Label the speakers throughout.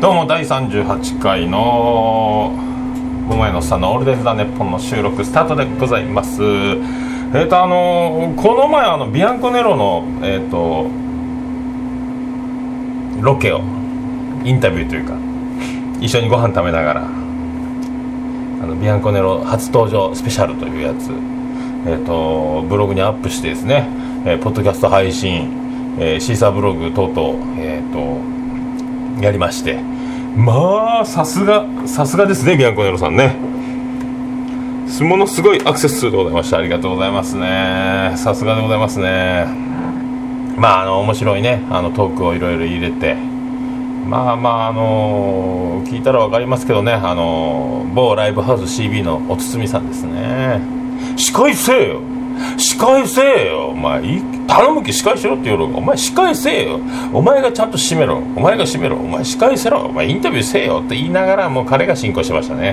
Speaker 1: どうも第38回の桃屋のさんの「オールデンズ・ザ・ネッポン」の収録スタートでございます。えっ、とあのこの前あのビアンコネロのえっ、とロケをインタビューというか一緒にご飯食べながらあのビアンコネロ初登場スペシャルというやつえっ、とブログにアップしてですね、えーポッドキャスト配信、えーシーサーブログ等々えっ、とやりましてまあさすがさすがですねビアンコネロさんね。ものすごいアクセス数でございました。ありがとうございますね。さすがでございますね。まああの面白いね。あのトークをいろいろ入れて。まあまああの聞いたら分かりますけどね。あの某ライブハウス CB のおつつみさんですね。司会せえよ。司会せえよ。お前い頼むき司会しろって言うのお前司会せえよ。お前がちゃんと締めろ。お前が締めろ。お前司会せろ。お前インタビューせえよ。って言いながらもう彼が進行しましたね。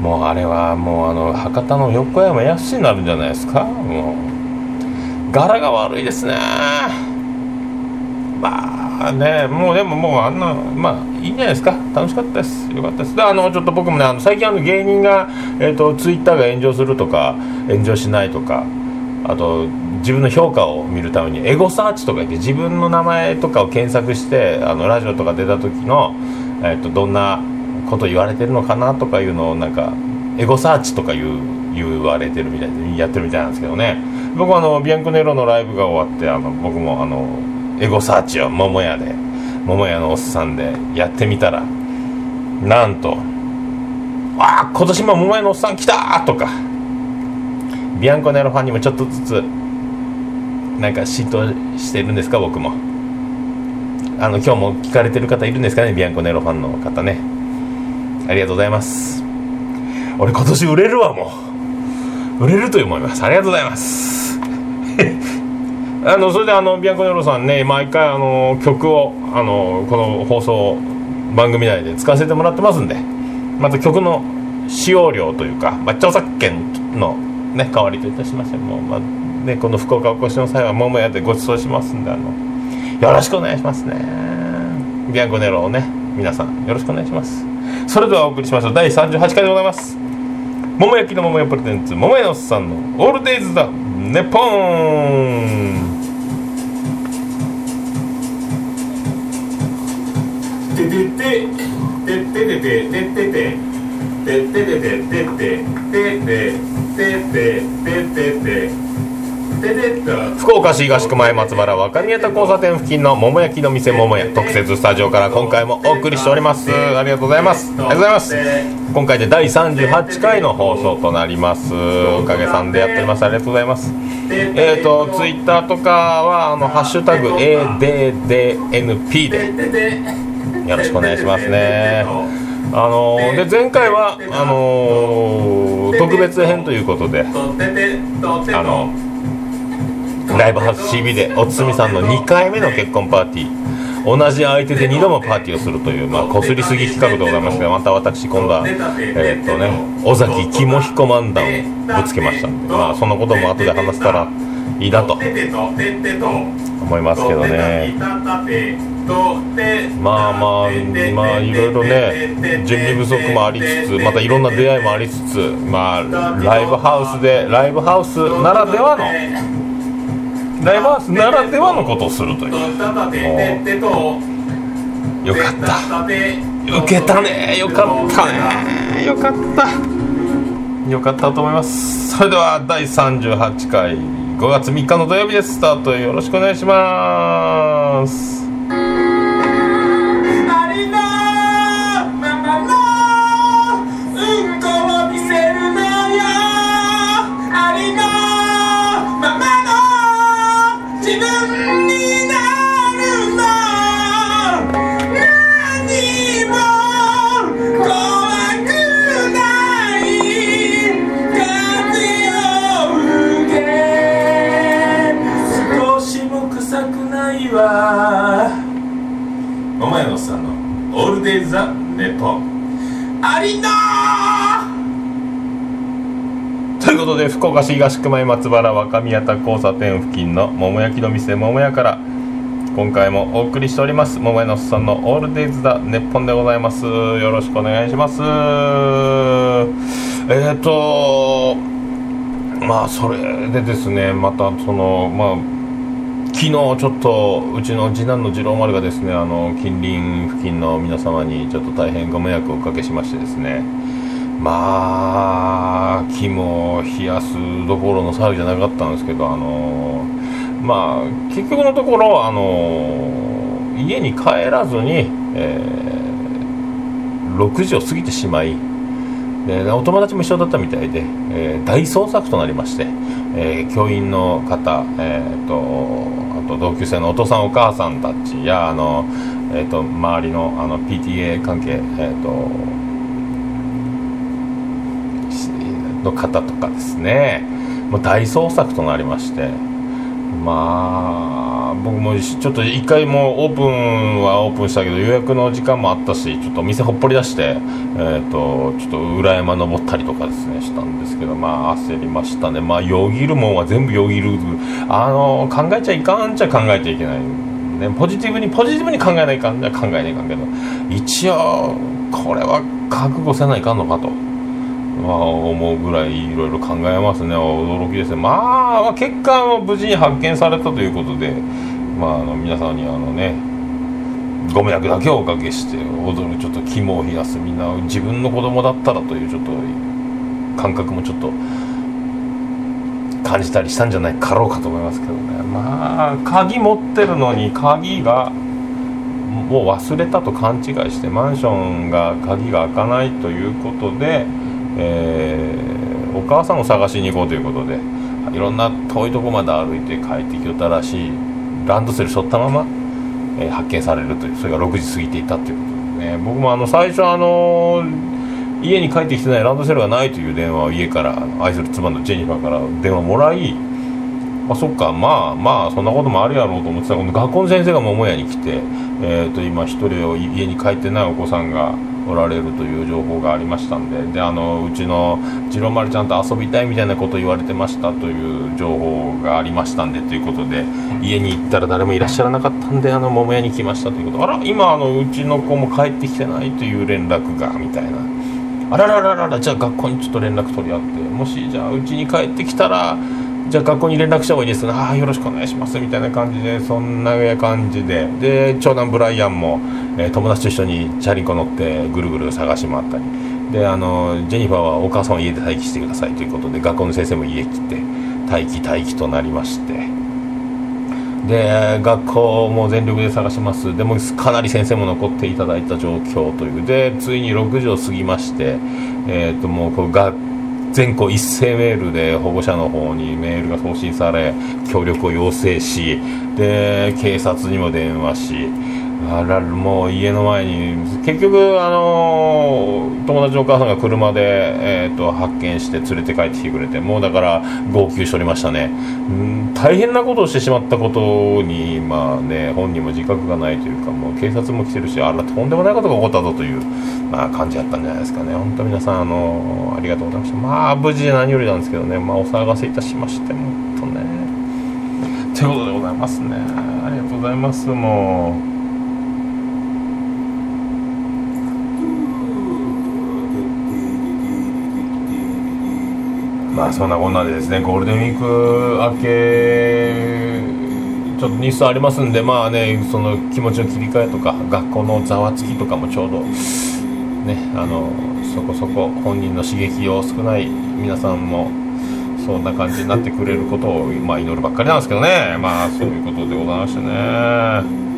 Speaker 1: もうあれはもうあの博多の横山やすになるんじゃないですか。もう柄が悪いですね。まあねもうでももうあんなまあいいんじゃないですか。楽しかったです。よかったです。であのちょっと僕もねあの最近あの芸人が、えー、とツイッターが炎上するとか炎上しないとかあと自分の評価を見るためにエゴサーチとか言って自分の名前とかを検索してあのラジオとか出た時の、えー、とどんなこと言われてるのかなとかいうのをなんかエゴサーチとか言う言われてるみたいでやってるみたいなんですけどね僕はあのビアンコネロのライブが終わってあの僕もあのエゴサーチを桃屋で桃屋のおっさんでやってみたらなんと「ああ今年も桃屋のおっさん来た!」とかビアンコネロファンにもちょっとずつなんか浸透してるんですか僕も。あの今日も聞かれてる方いるんですかねビアンコネロファンの方ね。ありがとうございます。俺今年売れるわもう。売れると思います。ありがとうございます。あのそれであのビアンコネロさんね毎回あの曲をあのこの放送番組内で使わせてもらってますんで。また曲の使用料というか、まあ、著作権の、ね、代わりといたしましても、まあね、この福岡お越しの際は桃屋でご馳走しますんであのよろしくお願いしますね。ビアンコネロをね皆さんよろしくお願いします。それではお送りしましょう。第38回でございます。桃焼きの桃屋プレゼンツ桃屋のおっさんの「オールデイズ・だネポン」
Speaker 2: ててててててててててててててててててて
Speaker 1: 福岡市東区前松原若宮田交差点付近の桃焼きの店桃屋特設スタジオから今回もお送りしておりますありがとうございますありがとうございます今回で第38回の放送となりますおかげさんでやっておりますありがとうございますえっ、ー、とツイッターとかはあのハッシュタグ ADDNP でよろしくお願いしますねあのー、で前回はあのー、特別編ということであのライブハウス CB でおつみさんの2回目の結婚パーティー同じ相手で2度もパーティーをするというまあこすりすぎ企画でございますがまた私今度はえー、っとね尾崎肝彦漫談をぶつけましたんでまあそのことも後で話せたらいいなと。思いますけどね。まあまあまあいろいろね準備不足もありつつまたいろんな出会いもありつつまあライブハウスでライブハウスならではのライブハウスならではのことをするという。よかった。受けたね。よかったね。よかった。よかったと思います。それでは第38回。5月3日の土曜日です。スタートよろしくお願いします。岡市東区前松原若宮田交差点付近の桃焼きの店桃屋から今回もお送りしております。桃屋のおっさんのオールデイズだネッポンでございます。よろしくお願いします。えっ、ー、とまあそれでですねまたそのまあ昨日ちょっとうちの次男の次郎丸がですねあの近隣付近の皆様にちょっと大変ご迷惑をおかけしましてですねまあ肝を冷やすどころの騒ぎじゃなかったんですけどあのまあ結局のところあの家に帰らずに、えー、6時を過ぎてしまいでお友達も一緒だったみたいで、えー、大捜索となりまして、えー、教員の方、えーと、あと同級生のお父さんお母さんたちやあの、えーと、周りのあの PTA 関係、えーと、の方とかですね。もう大捜索となりまして。まあ僕もちょっと一回もオープンはオープンしたけど予約の時間もあったしちょっと店ほっぽり出して、えーと、ちょっと裏山登ったりとかですねしたんですけどまあ焦りましたね。まあよぎるもんは全部よぎる。あの考えちゃいかんちゃ考えちゃいけない。ね、ポジティブにポジティブに考えないかんじゃ考えないかんけど一応これは覚悟せないかんのかと。まあ、思うぐらいいろいろ考えますね。驚きですね。まあまあ結果は無事に発見されたということでまああの皆さんにあのねご迷惑だけをおかけして踊るちょっと肝を冷やすみんな自分の子供だったらというちょっと感覚もちょっと感じたりしたんじゃないかろうかと思いますけどね。まあ鍵持ってるのに鍵がもう忘れたと勘違いしてマンションが鍵が開かないということでえー、お母さんを探しに行こうということでいろんな遠いとこまで歩いて帰ってきたらしい。ランドセル背負ったまま、えー、発見されるというそれが6時過ぎていたということでね。僕もあの最初あの家に帰ってきてないランドセルがないという電話を家から愛する妻のジェニファーから電話もらいまあ、そっかまあまあそんなこともあるやろうと思ってたこの学校の先生が桃屋に来て、えー、と今一人を家に帰ってないお子さんがおられるという情報がありましたんでであのうちの次郎丸ちゃんと遊びたいみたいなこと言われてましたという情報がありましたんでということで家に行ったら誰もいらっしゃらなかったんであの桃屋に来ましたということ。あら今あのうちの子も帰ってきてないという連絡がみたいな。あらららららじゃあ学校にちょっと連絡取り合ってもしじゃあうちに帰ってきたらじゃあ学校に連絡した方がいいですああよろしくお願いします。みたいな感じでそんな感じで。で長男ブライアンも、えー、友達と一緒にチャリンコ乗ってぐるぐる探し回ったり。であのジェニファーはお母さんは家で待機してくださいということで学校の先生も家来て待機待機となりまして。で学校も全力で探します。でもかなり先生も残っていただいた状況という。でついに6時を過ぎまして、えー、ともうこう学全校一斉メールで保護者の方にメールが送信され協力を要請しで警察にも電話しあらもう家の前に結局、あのー、友達のお母さんが車で、えーと、発見して連れて帰ってきてくれてもうだから号泣しておりましたね。ん大変なことをしてしまったことに、まあね、本人も自覚がないというかもう警察も来てるしあらとんでもないことが起こったぞという、まあ、感じだったんじゃないですかね。本当皆さん、あのー、ありがとうございました。まあ無事で何よりなんですけどね、まあ、お騒がせいたしまして本当ね。ということでございますね。ありがとうございますもう。まあそんなこんなでですねゴールデンウィーク明けちょっと日数ありますんでまあねその気持ちの切り替えとか学校のざわつきとかもちょうどねあのそこそこ本人の刺激を少ない皆さんもそんな感じになってくれることを、まあ、祈るばっかりなんですけどね。まあそういうことでございましてね。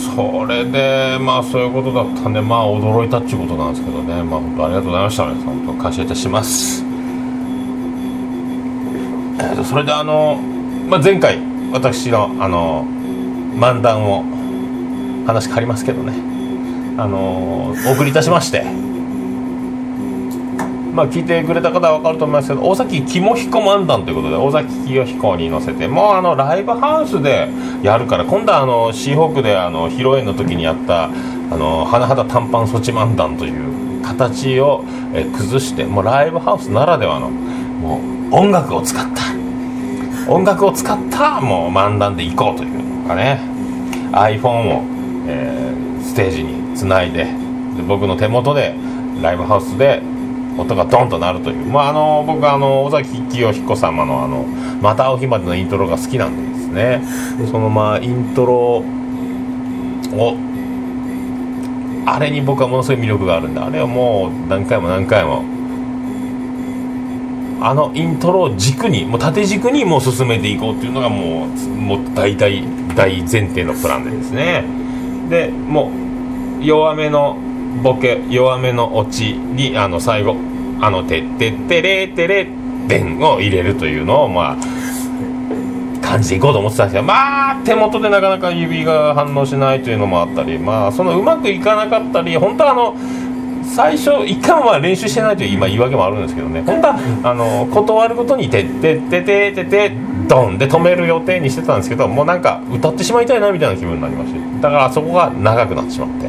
Speaker 1: それでまあそういうことだったんでまあ驚いたっていうことなんですけどね。まあ本当ありがとうございました。皆さん本当感謝いたします。えー、とそれであの、まあ、前回私のあの漫談を話変わりますけどね。あのお送りいたしまして。まあ、聞いてくれた方は分かると思いますけど大崎肝彦漫談ということで大崎清彦に乗せてもうあのライブハウスでやるから今度はあのシーホークであの披露宴の時にやったあの甚だ短パン措置漫談という形をえ崩してもうライブハウスならではのもう音楽を使った。音楽を使ったもう漫談でいこうというのがね iPhone を、えー、ステージにつないでで僕の手元でライブハウスで音がドンとなるという、まあ、あの僕はあの尾崎清彦様のあの「また会う日まで」のイントロが好きなんでですね。そのまあイントロをあれに僕はものすごい魅力があるんであれをもう何回も何回もあのイントロを軸にもう縦軸にもう進めていこうっていうのがもうもう大体大前提のプランでですね。でもう弱めのボケ弱めのオチにあの最後あの「てってってれてれでん」を入れるというのをまあ感じでいこうと思ってたんですけどまあ手元でなかなか指が反応しないというのもあったりまあそのうまくいかなかったり本当はあの最初一回も練習してないという今言い訳もあるんですけどね本当はあの断るごとに「てってっててててドン!」で止める予定にしてたんですけどもうなんか歌ってしまいたいなみたいな気分になりましてだからあそこが長くなってしまって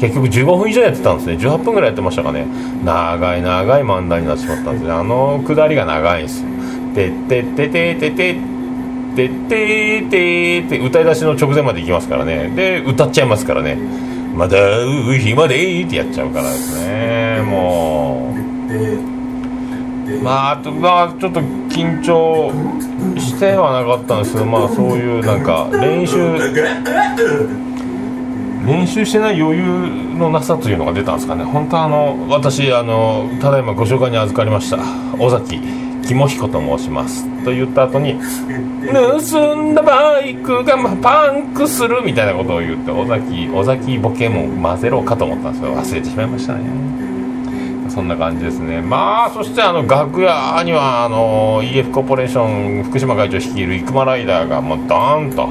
Speaker 1: 結局15分以上やってたんですね。18分ぐらいやってましたかね。長い長い漫談になってしまったんですね。あの下りが長いんですよ。てってってててててててて歌い出しの直前まで行きますからね。で歌っちゃいますからね。まだ日までってやっちゃうからですね。もう。まああとまあちょっと緊張してはなかったんですけどまあそういうなんか練習練習してない余裕のなさというのが出たんですかね。本当はあの私あのただいまご紹介に預かりました。尾崎肝彦と申します。と言った後に盗んだバイクがパンクするみたいなことを言って尾崎尾崎ボケも混ぜろかと思ったんですけど忘れてしまいましたね。そんな感じですね。まあそしてあの楽屋にはあの EF コーポレーション福島会長率いる生駒ライダーがもうドーンと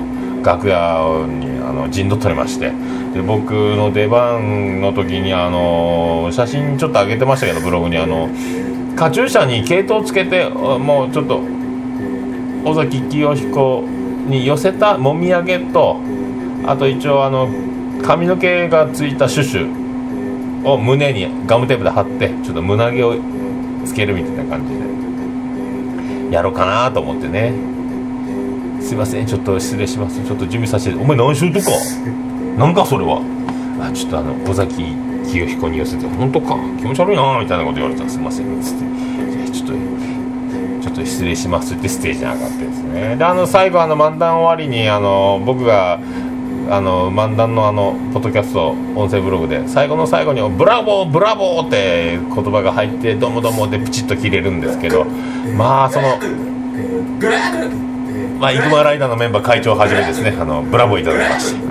Speaker 1: 楽屋にあの陣取っておりまして。で僕の出番の時にあの写真ちょっと上げてましたけどブログにあのカチューシャに毛糸をつけてもうちょっと尾崎清彦に寄せたもみあげとあと一応あの髪の毛がついたシュシュを胸にガムテープで貼ってちょっと胸毛をつけるみたいな感じでやろうかなと思ってね。すいません。ちょっと失礼します。ちょっと準備させて。お前何しようとか？なんかそれは？あちょっとあの尾崎清彦に寄せて。本当か？気持ち悪いなみたいなこと言われたらすいません。っつって。ちょっとちょっと失礼します。ってステージに上がってですね。であの最後あの漫談終わりにあの僕があの漫談のあのポッドキャスト音声ブログで最後の最後に「ブラボーブラボー!」って言葉が入って「どもども」でプチッと切れるんですけど。まあそのまあイグマライダーのメンバー会長をはじめですねあのブラボーいただきまして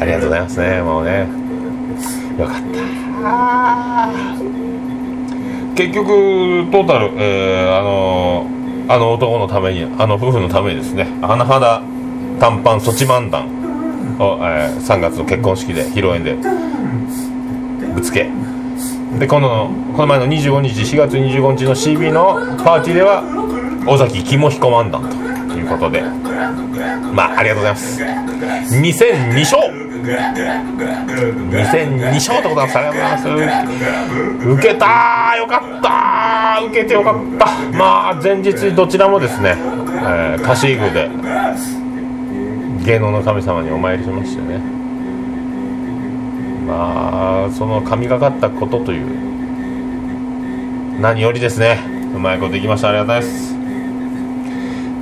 Speaker 1: ありがとうございますねもうね。よかった。結局トータル、えー、あのあの男のためにあの夫婦のためにですね甚だ短パンソチ漫談を、えー、3月の結婚式で披露宴でぶつけ。でこのこの前の25日4月25日の CB のパーティーでは尾崎肝彦漫談ということで。まあありがとうございます。2002勝2002勝でございますありがとうございます受けたよかった受けてよかった。まあ前日どちらもですね、えー、貸し具で芸能の神様にお参りしましてね。まあその神がかったことという何よりですね。うまいこといきました。ありがたいです。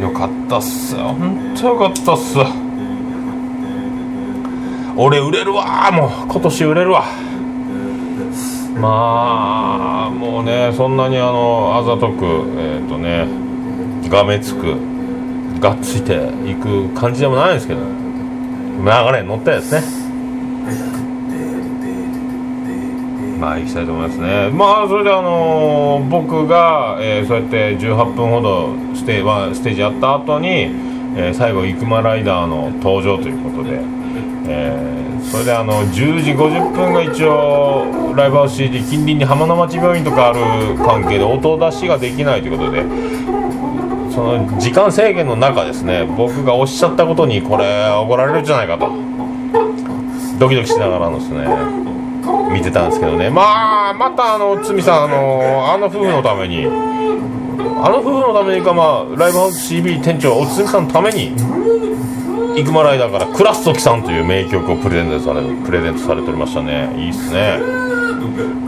Speaker 1: よかったっす本当よかったっす。俺売れるわ。もう今年売れるわ。まあもうねそんなにあのあざとくえっ、ー、とねがめつくがっついていく感じでもないんですけど。流れに乗ってですね。まあ行きたいと思いますね。まあそれであのー、僕が、えー、そうやって18分ほどステーステージやった後に、えー、最後生駒ライダーの登場ということで、えー、それであの10時50分が一応ライブハウス CD 近隣に浜の町病院とかある関係で音出しができないということでその時間制限の中ですね僕がおっしゃったことにこれ怒られるんじゃないかとドキドキしながらのですね。見てたんですけどね。まあまたあの堤さんあのあの夫婦のために。あの夫婦のためにか、まあ、ライブハウス CB 店長おつみさんのために生駒ライダーから「クラストキさん」という名曲をプレゼントされプレゼントされておりましたね。いいっすね。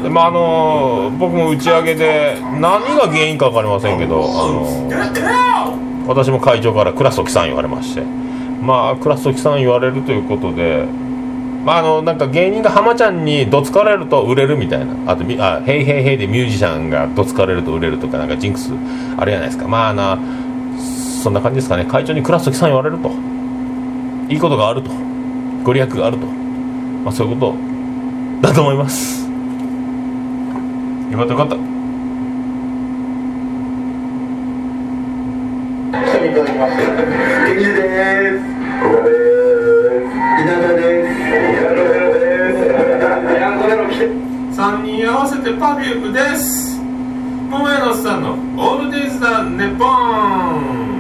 Speaker 1: でまああの僕も打ち上げで何が原因か分かりませんけど、あの私も会長から「クラストキさん」言われまして。まあクラストキさん言われるということでまあ、あのなんか芸人が浜ちゃんにどつかれると売れるみたいな。あとあ「ヘイヘイヘイ」でミュージシャンがどつかれると売れるとかなんかジンクスあれじゃないですか。まあなそんな感じですかね。会長にクラストキさん言われると。いいことがあると。ご利益があると、まあ、そういうことだと思います。よかったよかった。
Speaker 3: 来ていただきまして、ケニーです。小田です。
Speaker 2: 3人合わせてパフュームです。桃屋のおっさんの「オールデイズ・ザ・ネポン」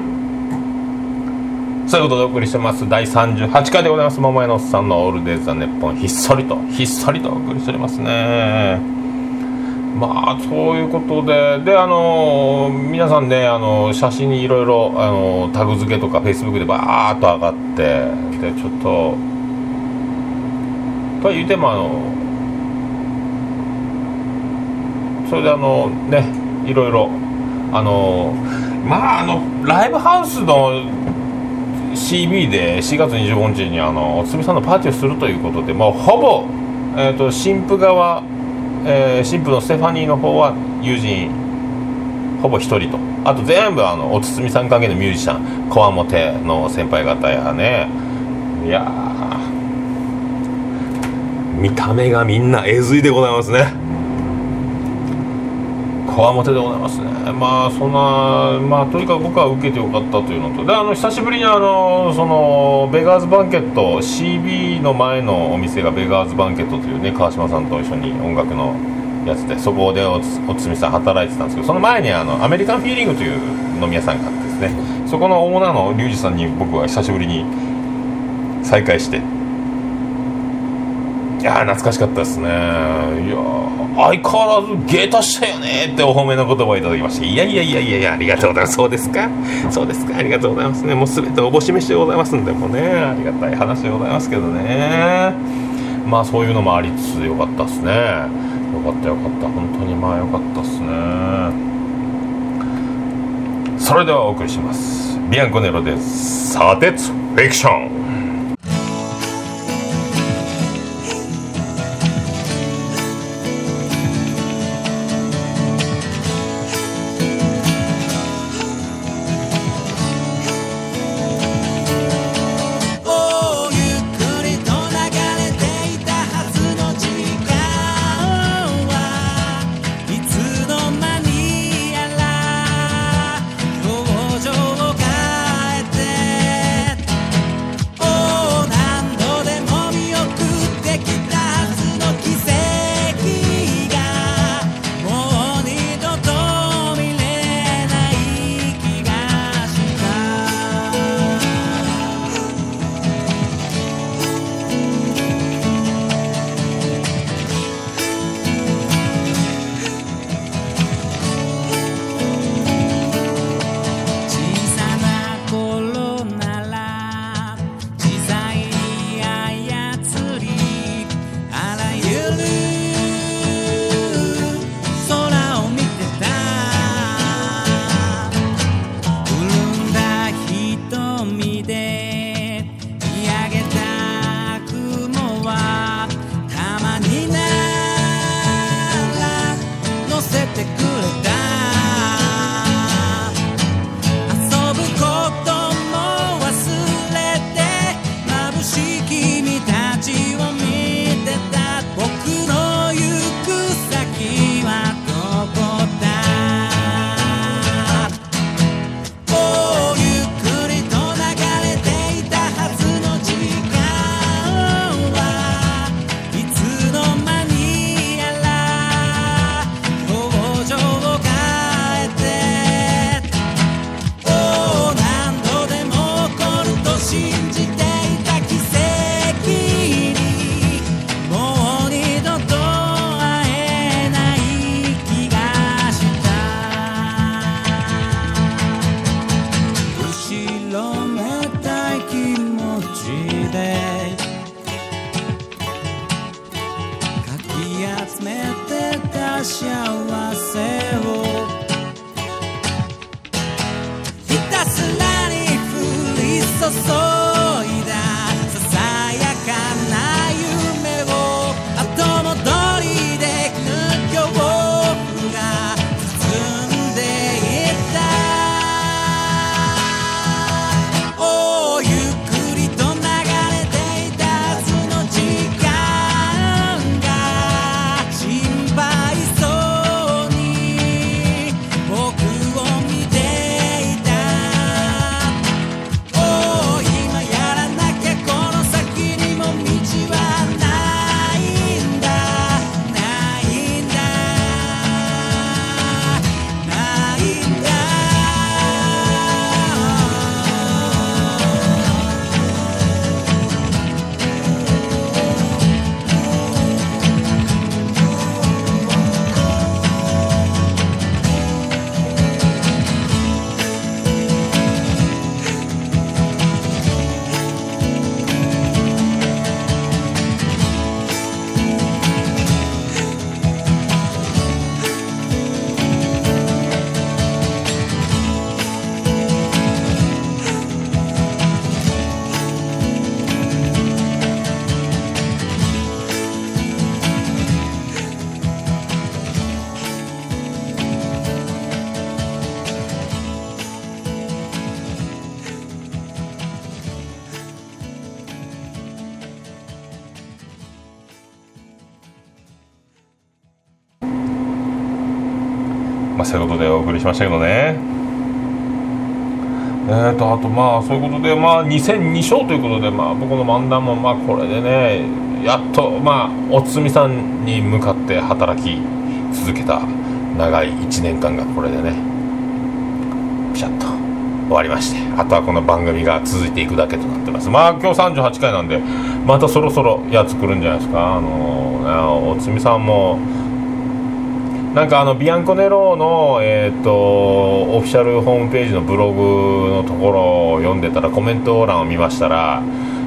Speaker 1: そういうことでお送りしてます。第38回でございます。桃屋のおっさんの「オールデイズ・ザ・ネッポン」ひっそりとひっそりとお送りしておりますね。まあそういうことでであの皆さんねあの写真にいろいろあのタグ付けとかフェイスブックでバーッと上がってでちょっととは言うてもあのそれであのねいろいろあのまああのライブハウスの CB で4月25日にあのおつみさんのパーティーをするということでもうほぼ、えー、と新婦側、えー新婦のステファニーの方は友人ほぼ1人と。あと全部あのおつみさん関係のミュージシャンこわもての先輩方やね。いや見た目がみんなえずいでございますね。こわもてでございますね。まあそんなまあとにかく僕は受けてよかったというのと。であの久しぶりにあのそのベガーズバンケット CB の前のお店がベガーズバンケットというね川島さんと一緒に音楽のやつでそこでおつみさん働いてたんですけどその前にあのアメリカンフィーリングという飲み屋さんがあってですね。そこのオーナーのリュウジさんに僕は久しぶりに再会していや懐かしかったですね。いや相変わらず芸達したよねってお褒めの言葉をいただきまして。いやいやいやいやいやありがとうございます。そうですか？そうですか？ありがとうございますね。もう全ておぼし飯でございますんでもうねありがたい話でございますけどね。まあそういうのもありつつよかったですね。よかったよかった。本当にまあよかったですね。それではお送りします。ビアンコネロです砂鉄フィクション。そういうことでお送りしましたけどね。えーとあとまあそういうことでまあ2戦2勝ということでまあ僕の漫談もまあこれでねやっとまあおつみさんに向かって働き続けた長い1年間がこれでねピシャッと終わりましてあとはこの番組が続いていくだけとなってます。まあ今日38回なんでまたそろそろやつ来るんじゃないですか。あのー、おつみさんもなんかあのビアンコネローの、えー、とオフィシャルホームページのブログのところを読んでたらコメント欄を見ましたら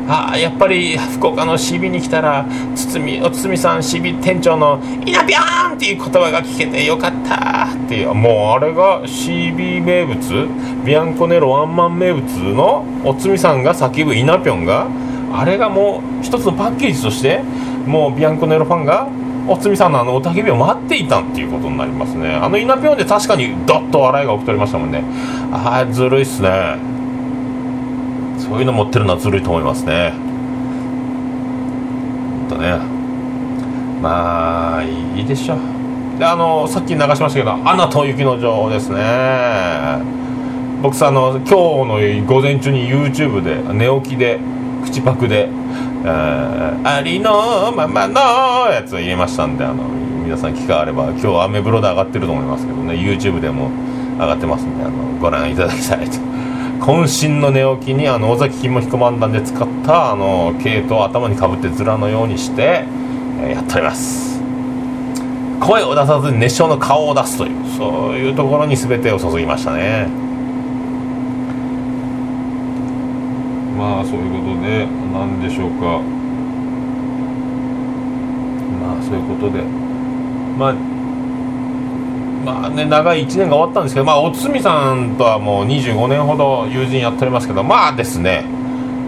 Speaker 1: あやっぱり福岡の CB に来たら堤お堤さん CB 店長の「イナビャーン!」っていう言葉が聞けてよかったっていうもうあれが CB 名物？ビアンコネロワンマン名物のおつみさんが叫ぶイナピョンがあれがもう一つのパッケージとしてもうビアンコネロファンがおつみさんのあの雄たけびを待っていたっていうことになりますね。あのイナピョンで確かにドッと笑いが起きておりましたもんね。ああずるいっすね。そういうの持ってるのはずるいと思いますね。ほんとね。まあいいでしょ。であのさっき流しましたけど「アナと雪の女王」ですね。僕さあの今日の午前中に YouTube で寝起きで口パクで「あありのままの」やつを入れましたんであの皆さん機会あれば今日アメブロで上がってると思いますけどね。YouTube でも上がってますんであのご覧いただきたいと。渾身の寝起きにあの尾崎金彦漫談で使ったあの毛糸を頭にかぶって面のようにして、えやっております。声を出さずに熱唱の顔を出すというそういうところに全てを注ぎましたね。まあそういうことで何でしょうか。まあそういうことで。まあまあね長い1年が終わったんですけどまあおつみさんとはもう25年ほど友人やっておりますけどまあですね。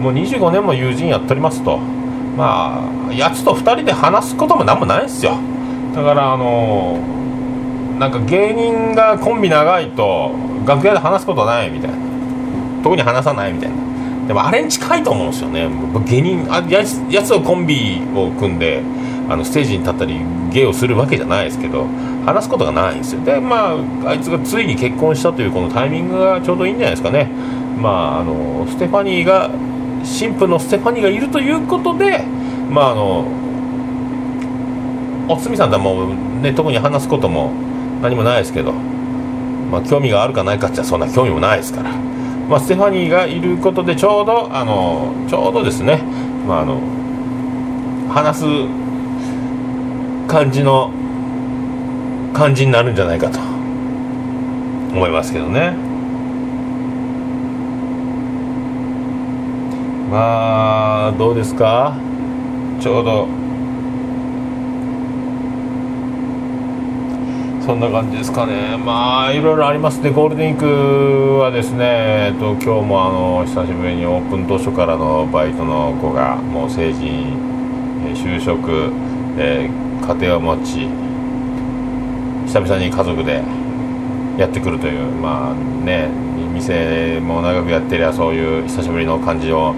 Speaker 1: もう25年も友人やっておりますと。まあやつと2人で話すことも何もないですよ。だからあのなんか芸人がコンビ長いと楽屋で話すことないみたいな。特に話さないみたいな。でもあれに近いと思うんですよね。芸人あやつやつをコンビを組んであのステージに立ったり芸をするわけじゃないですけど話すことがないんですよ。でまああいつがついに結婚したというこのタイミングがちょうどいいんじゃないですかね。まああのステファニーが新婦のステファニーがいるということでまああのおつみさんとはもうね特に話すことも何もないですけどまあ興味があるかないかって言ったらそんな興味もないですからまあステファニーがいることでちょうどあのちょうどですねまああの話す感じの感じになるんじゃないかと思いますけどね。まあどうですか？ちょうどそんな感じですかね。まあいろいろありますね。ゴールデンウィークはですね、えっと、今日もあの久しぶりにオープン当初からのバイトの子がもう成人就職、えー家庭を持ち久々に家族でやってくるというまあね店も長くやってりゃそういう久しぶりの感じを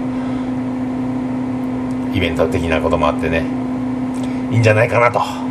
Speaker 1: イベント的なこともあってねいいんじゃないかなと。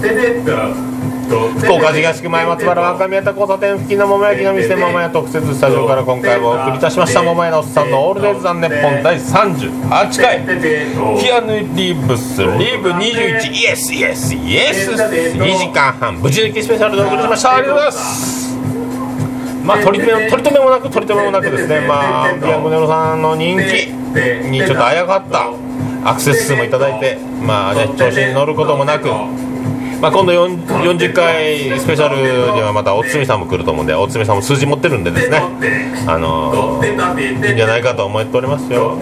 Speaker 1: 福岡市東区前松原若宮田交差点付近の桃焼きの店桃屋特設スタジオから今回もお送りいたしました桃屋のおっさんのオールデイズ・ザ・ネッポン第38回。キアヌ・リーブスリーブ21イエスイエスイエス2時間半無事抜きスペシャルでお送りしました。ありがとうございます。まあ取り留め取り留めもなく取り留めもなくですね。まあビアンコネロさんの人気にちょっとあやかったアクセス数もいただいてまあね調子に乗ることもなくまあ、今度40回スペシャルではまたおつみさんも来ると思うんでおつみさんも数字持ってるんでですね。あのーいいんじゃないかと思っておりますよ。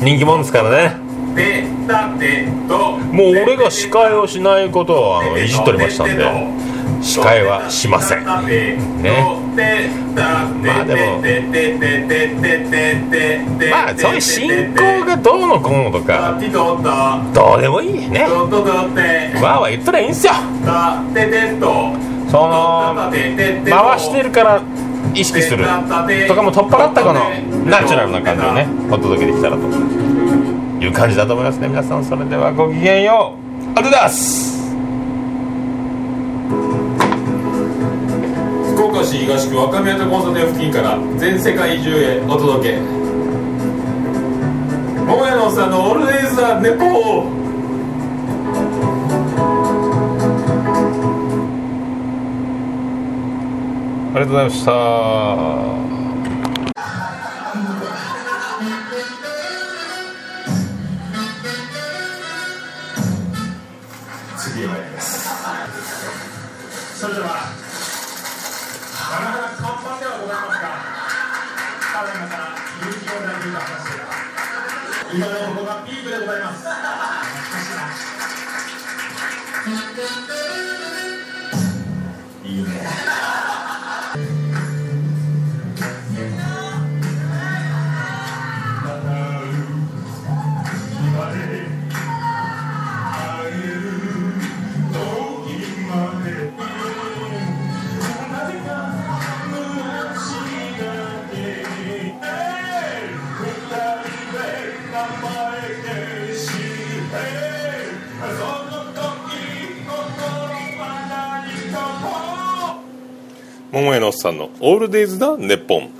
Speaker 1: 人気者ですからね。
Speaker 2: もう俺が司会をしないことをあのいじっておりましたんで司会はしません。ね。まあでもまあそういう進行がどうのこうのとかどうでもいいね。わーわー言ったらいいんすよ。その回してるから意識する。とかも取っ払ったこのナチュラルな感じをねお届けできたらと。いう感じだと思いますね皆さん。それではごきげんよう。ありがとうございます。
Speaker 1: 福岡市東区若宮と交差点付近から全世界中へお届け。桃屋のおっさんのオールデイズ・ザ・ネポー
Speaker 2: りがとうございました。
Speaker 1: それではなかなか看板ではございますがただいまから勇気を大事いたしまして今のここがピークでございます。
Speaker 2: 桃屋のおっさんの「オールデイズ・だネッポン」